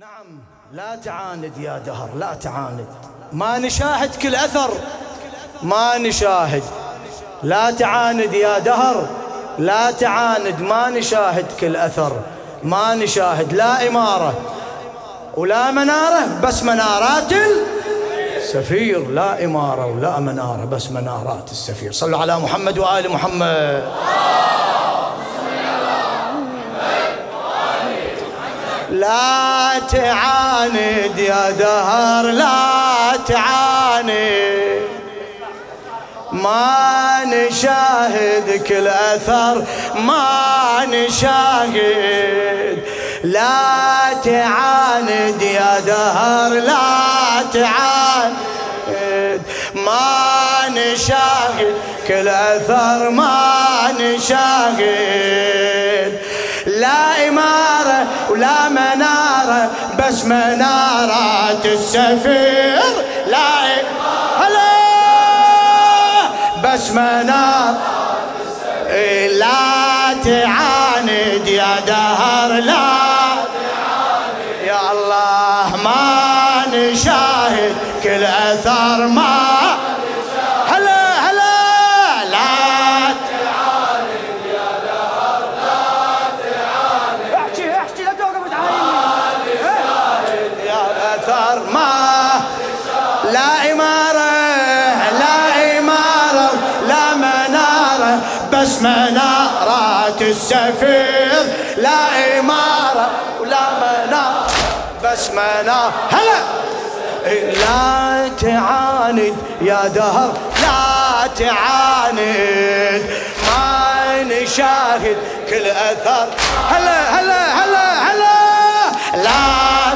نعم لا تعاند يا دهر لا تعاند. ما نشاهد كل أثر ما نشاهد. لا تعاند يا دهر لا تعاند ما نشاهد كل أثر ما نشاهد. لا إمارة ولا منارة بس منارات السفير. لا إمارة ولا منارة بس منارات السفير. صلوا على محمد وآل محمد. لا تعاند يا دهر لا تعاند ما نشاهد كل أثر ما نشاهد. لا تعاند يا دهر لا تعاند. ما نشاهد كل أثر ما نشاهد. لا إمارة منارة بس منارات السفير. لا هلا! بس منارة لا تعاند يا دهر السفير لا إمارة ولا منارة بس منارة هلا! لا تعاند يا دهر لا تعاند. ما نشاهد كل أثر. هلا هلا هلا هلا! لا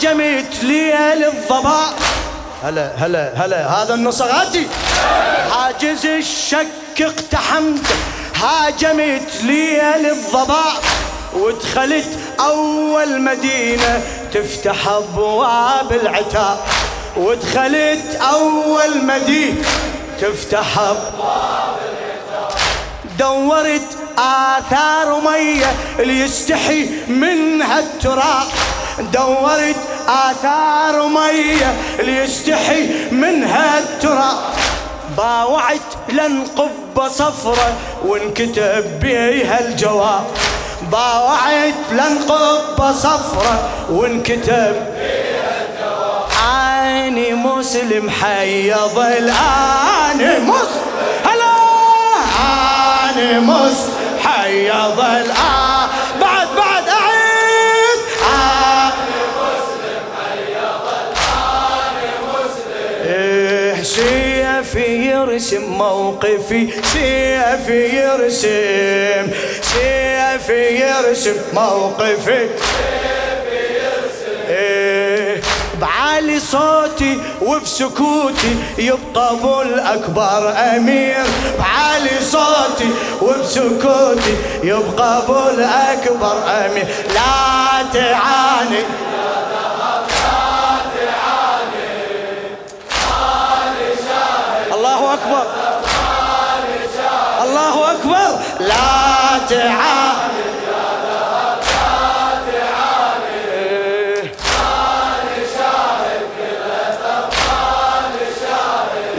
هاجمت ليل الضباء هلا هلا هلا. هذا النصغاتي حاجز الشك اقتحمت. هاجمت ليل الضباء ودخلت أول مدينة تفتح أبواب العتاب ودخلت أول مدينة تفتح أبواب العتاب دورت آثار مية اللي يستحي منها التراب دورت آثار مية اللي يستحي منها التراب باوعت لنقبة صفرة وانكتب بيها الجواب. باوعت لنقبة صفرة وانكتب بيها الجواب. عيني مسلم حيض الآن مسلم هلا! عيني مسلم حيض الآن يرسم موقفي سيفي يرسم سيفي يرسم موقفي. إيه بعالي صوتي وبسكوتي يبقى أبو الأكبر أمير. بعالي صوتي وبسكوتي يبقى أبو الأكبر أمير. لا تعاني. لا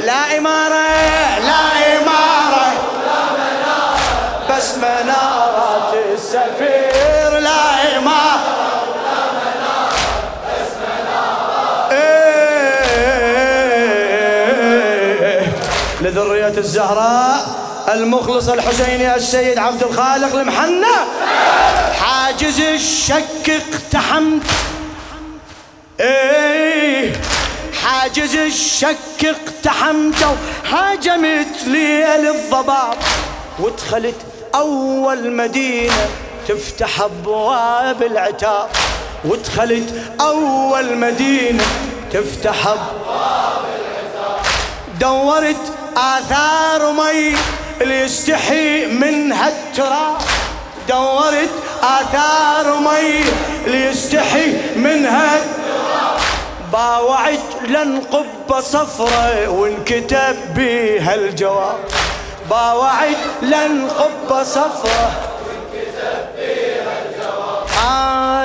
لا إمارة لا إمارة. منارة بس السفير لا إمارة. منارة بس إيه. لذرية الزهراء. المخلص الحسيني السيد عبد الخالق المحنى حاجز الشك اقتحمت. إيه. حاجز الشك اقتحمته هاجمت لي الضباب ودخلت أول مدينة تفتح أبواب العتاب. ودخلت أول مدينة تفتح أبواب العتاب. دورت آثار مي اللي يستحي منها التراب. دورت آثار مي. اللي يستحي منها باوعت لن قبة صفرة وانكتب بيها الجواب. باوعت لن قبة صفرة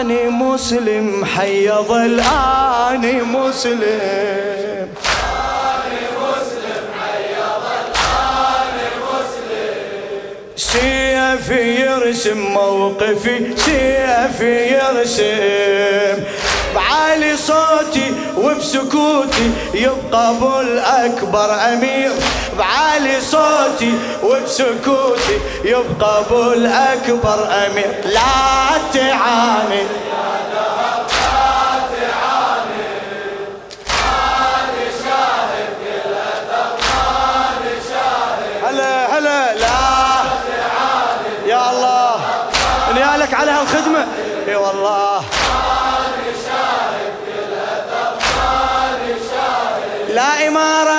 أني مسلم حي ظل أني مسلم. يرسم موقفي سيفي يرسم. بعالي صوتي وبسكوتي يبقى أبو الأكبر أمير. بعالي صوتي وبسكوتي يبقى أبو الأكبر أمير. لا تعاند لا إمارة.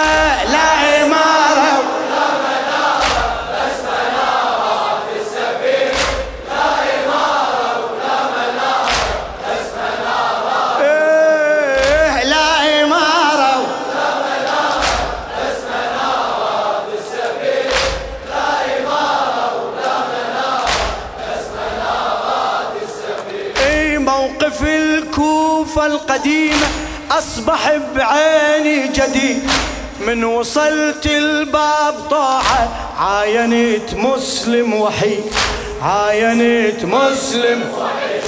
أصبح بعيني جديد. من وصلت الباب طاعة عاينت مسلم وحيد. عاينت مسلم وحيد.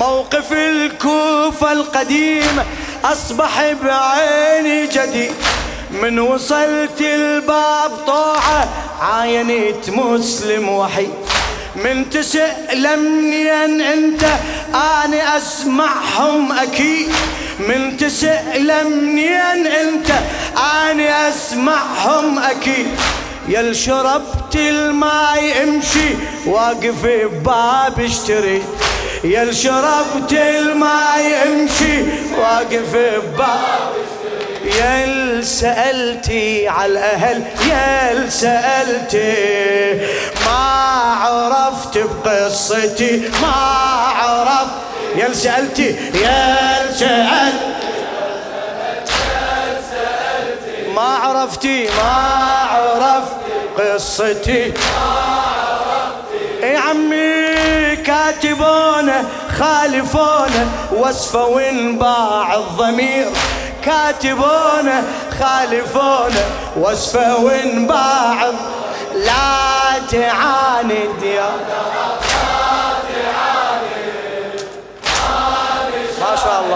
موقف الكوفة القديمة أصبح بعيني جديد. من وصلت الباب طاعة عاينت مسلم وحيد. من تسألني أنت آني أسمعهم أكيد. من تسألني أنت اني أسمعهم أكيد. يا شربت الماي امشي واقف بباب اشتري. يا شربت الماي امشي واقف بباب يا سألتي على الأهل يا سألتي. ما عرفت بقصتي ما عرفت يا سألتي يا سألت ما عرفتي ما عرفت قصتي. يا عمي كاتبونه خالفونه وصفه وانباع الضمير. كاتبونه خالفونه وصفه وانباع لا تعاند يا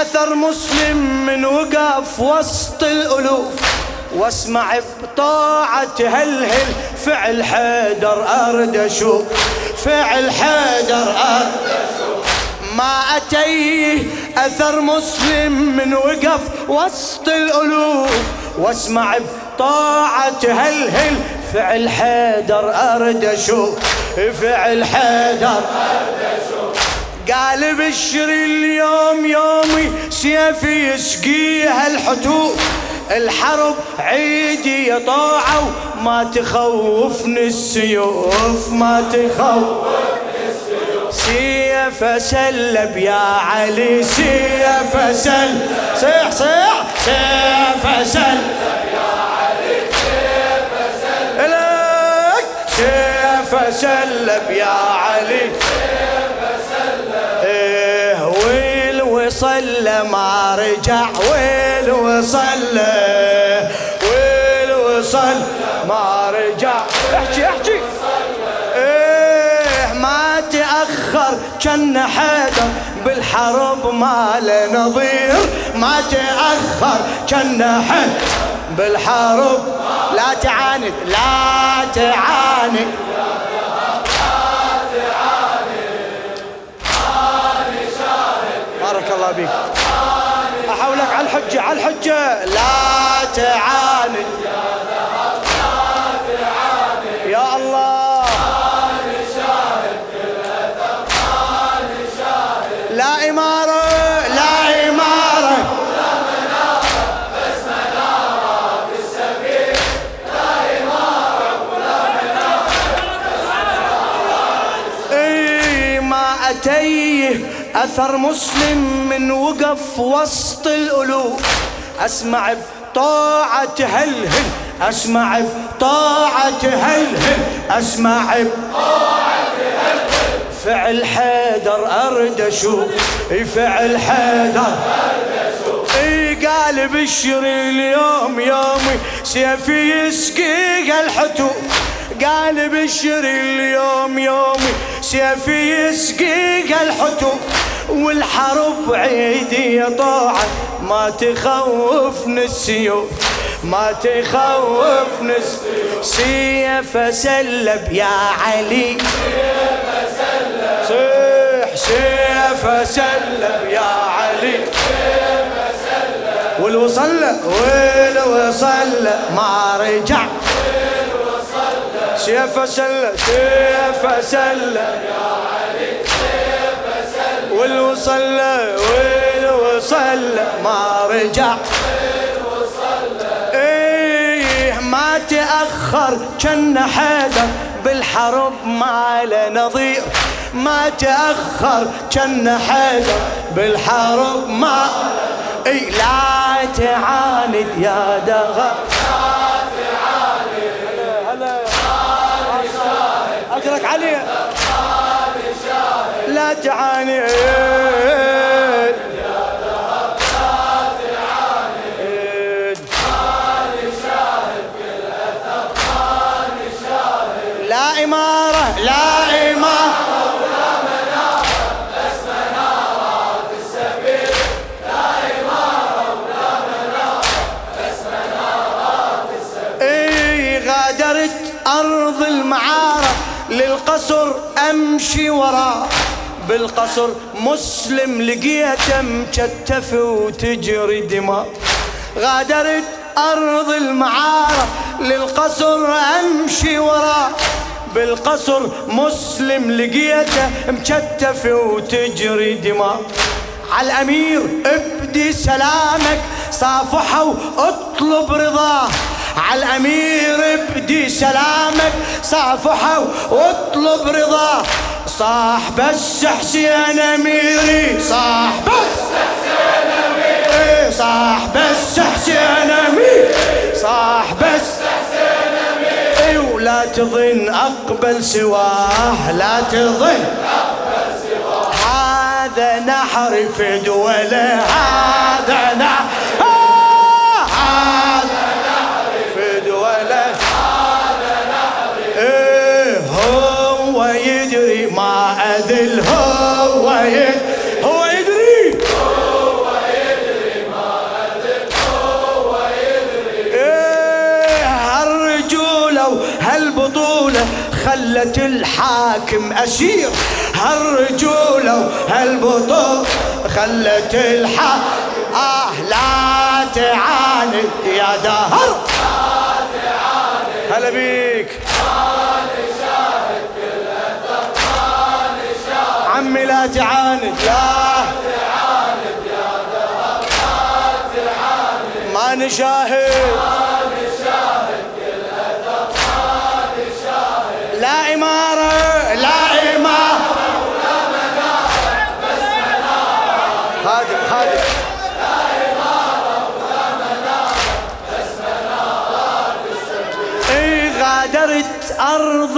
أثر مسلم من وقف وسط الألوف. واسمع بطاعة هلهل فعل حيدر أرد أشوف. فعل حيدر أرد ما أتيه أثر مسلم من وقف وسط الألوف. واسمع بطاعة هلهل فعل حيدر أرد أشوف. فعل حيدر أرد أشوف. قال بشر اليوم يومي سيفي يسقيها الحتوف الحرب عيدي يا طاعة ما تخوفني السيوف ما تخوفني السيوف. سيف سلب يا علي سيف سل صيح صيح. سيف سلب يا علي سيف سلب. سيف سلب يا علي. وصل ما رجع ويل وصل ويل وصل ما رجع. احكي احكي. إيه ما تأخر كان حيدر بالحرب ما له نظير. ما تأخر كان حيدر بالحرب. لا تعاند لا تعاند. الله بك أحولك على الحجة على الحجة. لا تعاند يا الله. لا إمارة لا إي ما أتيه. أثر مسلم من وقف وسط الألوف. أسمع بطاعة هلهل أسمع بطاعة هلهل أسمع فعل حيدر أرد أشوف فعل حيدر إي قال بشر اليوم يومي سيفي يسقي الحتوف. قال بشر اليوم يومي سيفي يسقي الحتوف. والحرب عيدي يا طاعة. ما تخوفني السيوف ما تخوفني سيف سلب يا علي. صيح سيف سلب يا علي. والوصل والوصل ما رجع. سيف سلة سيف سلة والوصل والوصل ما رجع. إيه ما تأخر كان حيدر. بالحرب ما له نظير. ما تأخر كان حيدر. بالحرب ما اي لا تعاند يا دغر. لا تعاند لا إمارة لا إمارة. أرض للقصر أمشي وراه بالقصر مسلم لقيته مكتف وتجري دماء. غادرت أرض المعارة للقصر أمشي وراه بالقصر مسلم لقيته مكتف وتجري دماء. على الأمير ابدي سلامك صافحه واطلب رضاه. على الأمير ابدي سلامك صافحه واطلب رضاه. صاح بس حسين أميري صاح بس حسين أميري صاح بس حسين أميري صاح بس إي ولا تظن أقبل سواه. لا تظن هذا نحر في دولة هذا نحر خلت الحاكم أسير هالرجولة وهالبطولة خلت الحاكم آه لا تعاند. يا دهر هلا بيك. عمي لا تعاند. لا. ما نشاهد.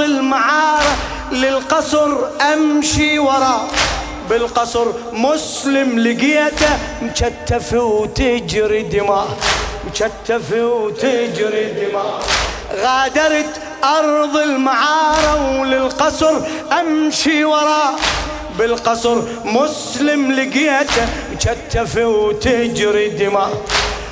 المعارة للقصر أمشي وراه بالقصر مسلم لقيته مكتف وتجري دماء. مكتف وتجري دماء. غادرت أرض المعارة وللقصر أمشي وراه بالقصر مسلم لقيته مكتف وتجري دماء.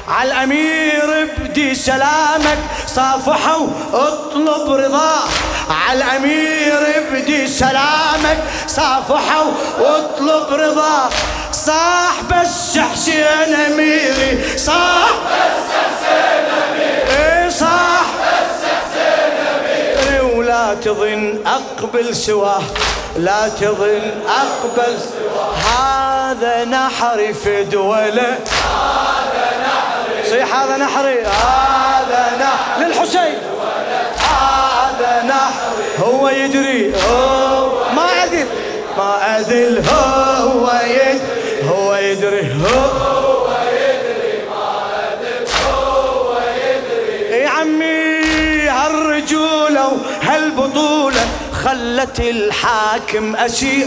على الأمير بدي سلامك صافحه اطلب رضاه على الأمير بدي سلامك صافحه واطلب رضاه صاح بس حسين أميري صاح بس حسين أميري إيه صاح بس حسين أميري ولا تظن أقبل سواه لا تظن أقبل سواه. هذا نحر في دوله. صيح هذا نحري. هذا نحر للحسين. هذا نحري. هو يدري هو. ما عدل. ما عدل. هو يدري هو يدري هو خلت الحاكم أسير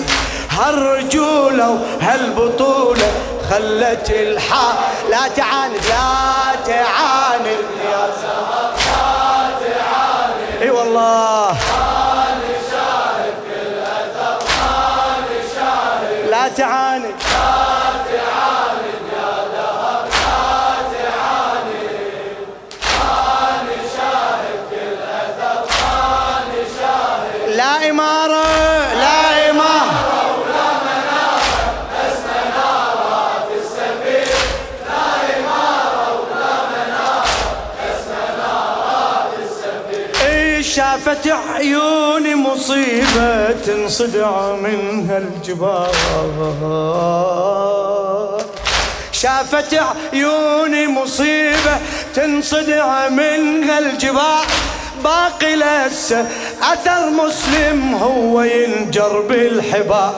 هالرجولة وهالبطولة خلت الحا لا تعاند لا تعاند. يا زهر لا تعاند اي والله. لا تعاند. شافت عيوني مصيبة تنصدع منها الجبال. شافت عيوني مصيبة تنصدع منها الجبال. باقي لسه أثر مسلم هو ينجر بالحبال.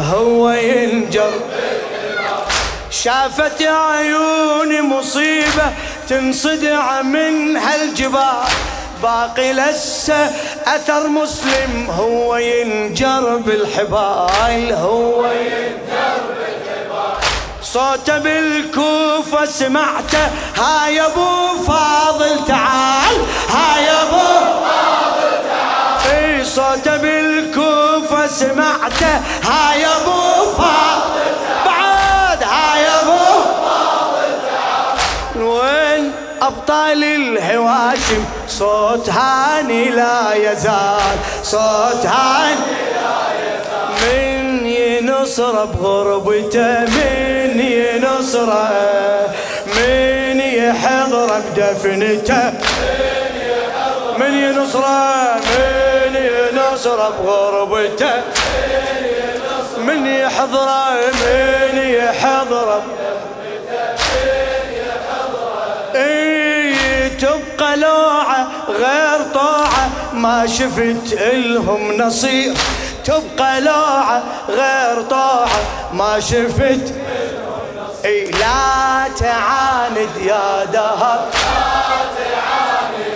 هو ينجر شافت عيوني مصيبة تنصدع منها الجبال. باقي لسه أثر مسلم هو ينجر بالحبال هو ينجر بالحبال. صوته بالكوفة سمعته هاي أبو فاضل تعال هاي أبو فاضل تعال. إي صوته بالكوفة سمعته هاي أبو فاضل تعال. بعد هاي أبو فاضل تعال. وين أبطال الهواشم؟ صوت هاني لا يزال صوت هاني لا يزال. من ينصر بغربته من ينصر من يحضر بدفنته. من ينصر من ينصر بغربته. من يحضر من يحضر تبقى لوعة غير طاعة. ما شفت إلهم نصير تبقى لوعة غير طاعة. ما شفت إي لا تعاند يا دهر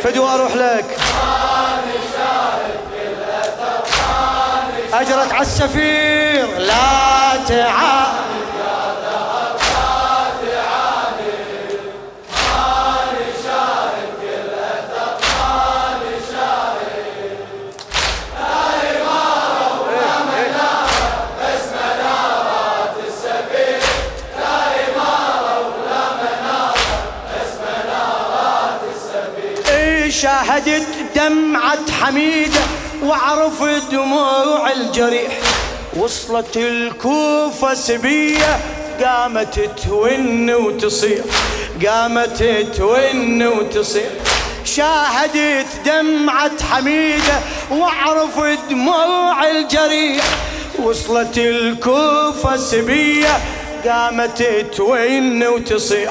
فدوى أروح لك. اجرت على السفير. لا تعاند. شاهدت دمعة حميدة وعرف دموع الجريح. وصلت الكوفة سبية قامت تون وتصيح. قامت تون وتصيح. شاهدت دمعة حميدة وعرف دموع الجريح. وصلت الكوفة سبية قامت تون وتصيح.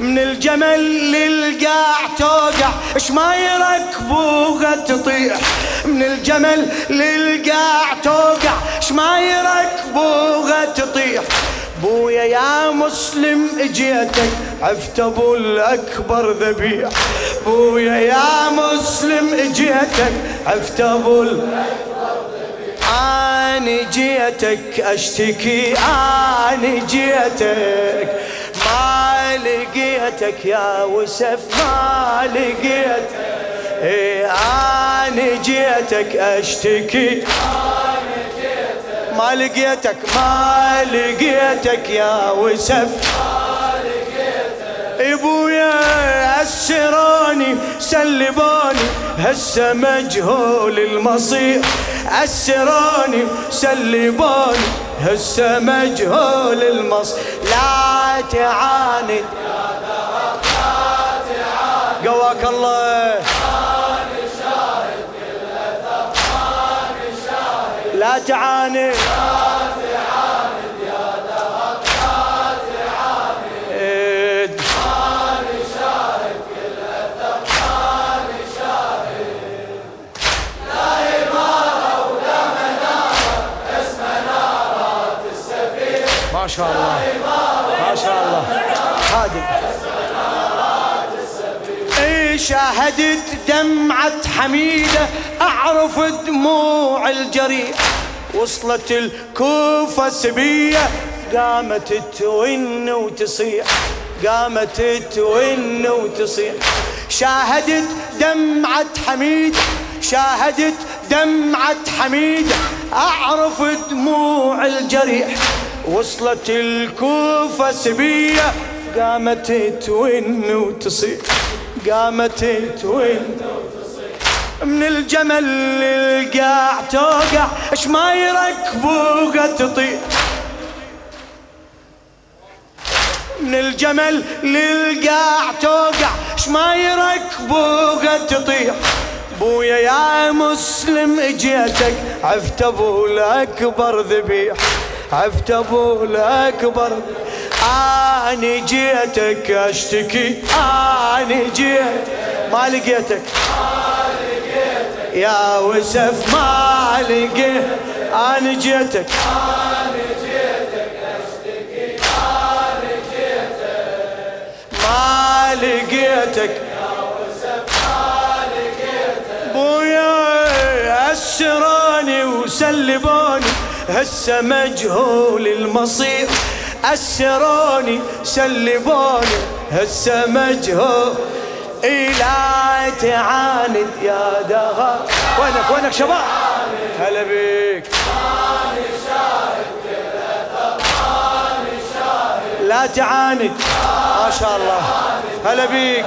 من الجمل للقاع توقع اش ما يركبوها تطيح من الجمل للقاع توقع اش ما يركبوها تطيح بويا يا مسلم إجيتك عفت أبو الأكبر ذبيح بويا يا مسلم إجيتك عفت أبو آني جيتك أشتكي آني جيتك. ما لقيتك يا وسف ما لقيتك إيه اني جيتك أشتكي. ما لقيتك ما لقيتك يا وسف. إبويا أسروني سلبوني هسه مجهول المصير. أسروني سلبوني هسه مجهول المصير. لا تعاند قواك الله. لا تعاند شاء الله. شاهدت دمعة حميدة أعرف دموع الجريح وصلت الكوفة سبية قامت تون وتصيح. قامت تون وتصيح. شاهدت دمعة حميدة شاهدت دمعة حميدة أعرف دموع الجريح. وصلت الكوفة سبية قامت تون وتصيح. قامت تون من الجمل للقاع توقع اش ما يركبوها تطير. من الجمل للقاع توقع اش ما يركبوها تطيح بويا يا مسلم اجيتك عفت أبو الأكبر ذبيح. عفت أبو الأكبر. اني جيتك اشتكي اني جيتك ما لقيتك يا وسف ما لقيت أنا جيتك ما لقيتك بويا اسروني وسلبوني هسه مجهول المصير أسروني سلبوني هسه مجهول لا تعاند يا دهر وينك وينك شباب؟ هلا بيك. لا تعاند. ما شاء الله. هلا بيك.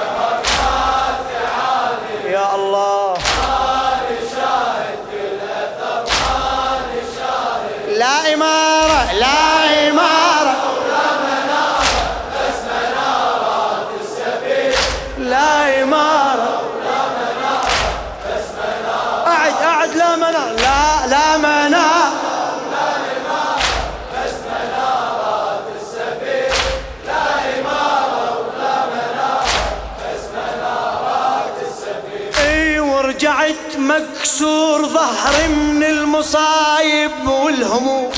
مكسور ظهري من المصايب والهموم.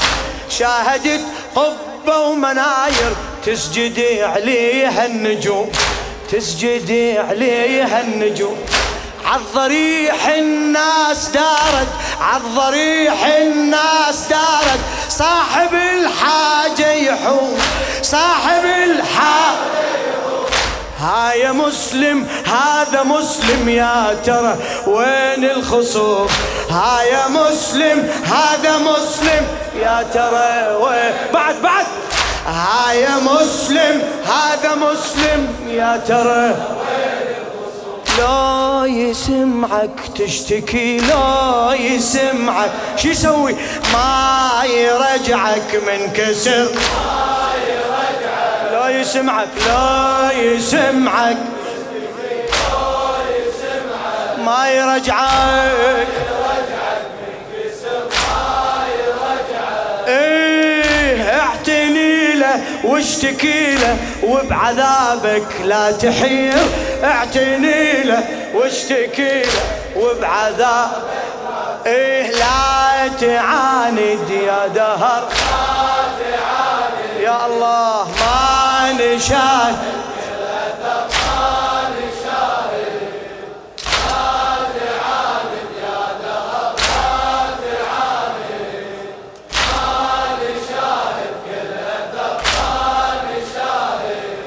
شاهدت قبة ومناير تسجدي عليها النجوم. تسجدي عليها النجوم. عالضريح الناس دارت عالضريح الناس دارت. يا مسلم هذا مسلم يا ترى وين الخصوم؟ ها يا مسلم هذا مسلم يا ترى وين؟ بعد بعد! ها يا مسلم هذا مسلم يا ترى لا يسمعك تشتكي لا يسمعك. شو يسوي؟ ما يرجعك من كسر. يسمعك لا يسمعك. ما يرجعك. إيه اعتني له واشتكي له وبعذابك لا تحير. اعتني له واشتكي له وبعذاب. إيه لا تعاند يا دهر. يا الله ما شاهد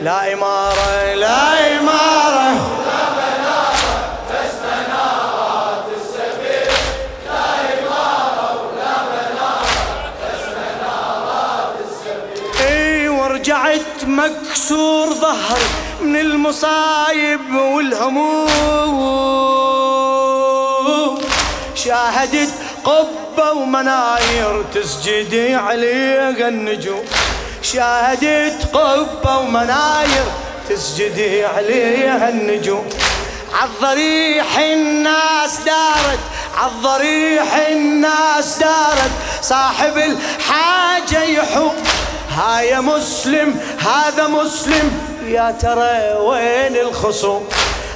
لا إمام مكسور ظهري من المصايب والهموم. شاهدت قبة ومناير تسجدي عليها النجوم. شاهدت قبة ومناير تسجدي عليها النجوم. عالضريح الناس دارت عالضريح الناس دارت. صاحب الحاجة يحوم هاي مسلم هذا مسلم. يا ترى وين الخصوم؟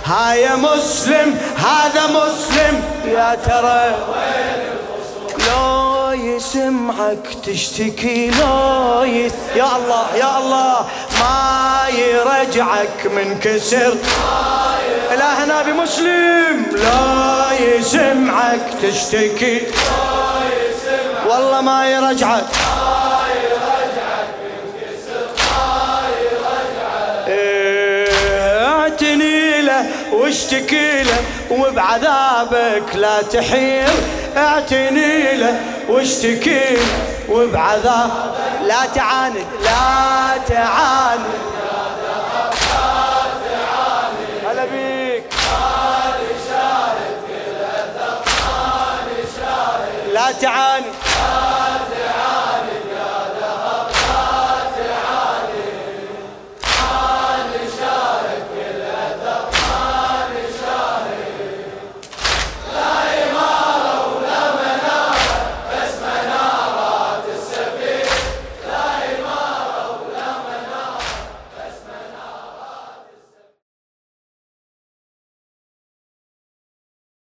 هاي مسلم هذا مسلم. يا ترى وين الخصوم؟ لو يسمعك تشتكي لو يس... يا الله يا الله ما يرجعك من كسر. إلهنا بمسلم لا يسمعك تشتكي. والله ما يرجعك. واشتكي له وبعذابك لا تحير اعتني له واشتكي له وبعذابك لا تعاند لا تعاند. هلا بيك. لا تعاني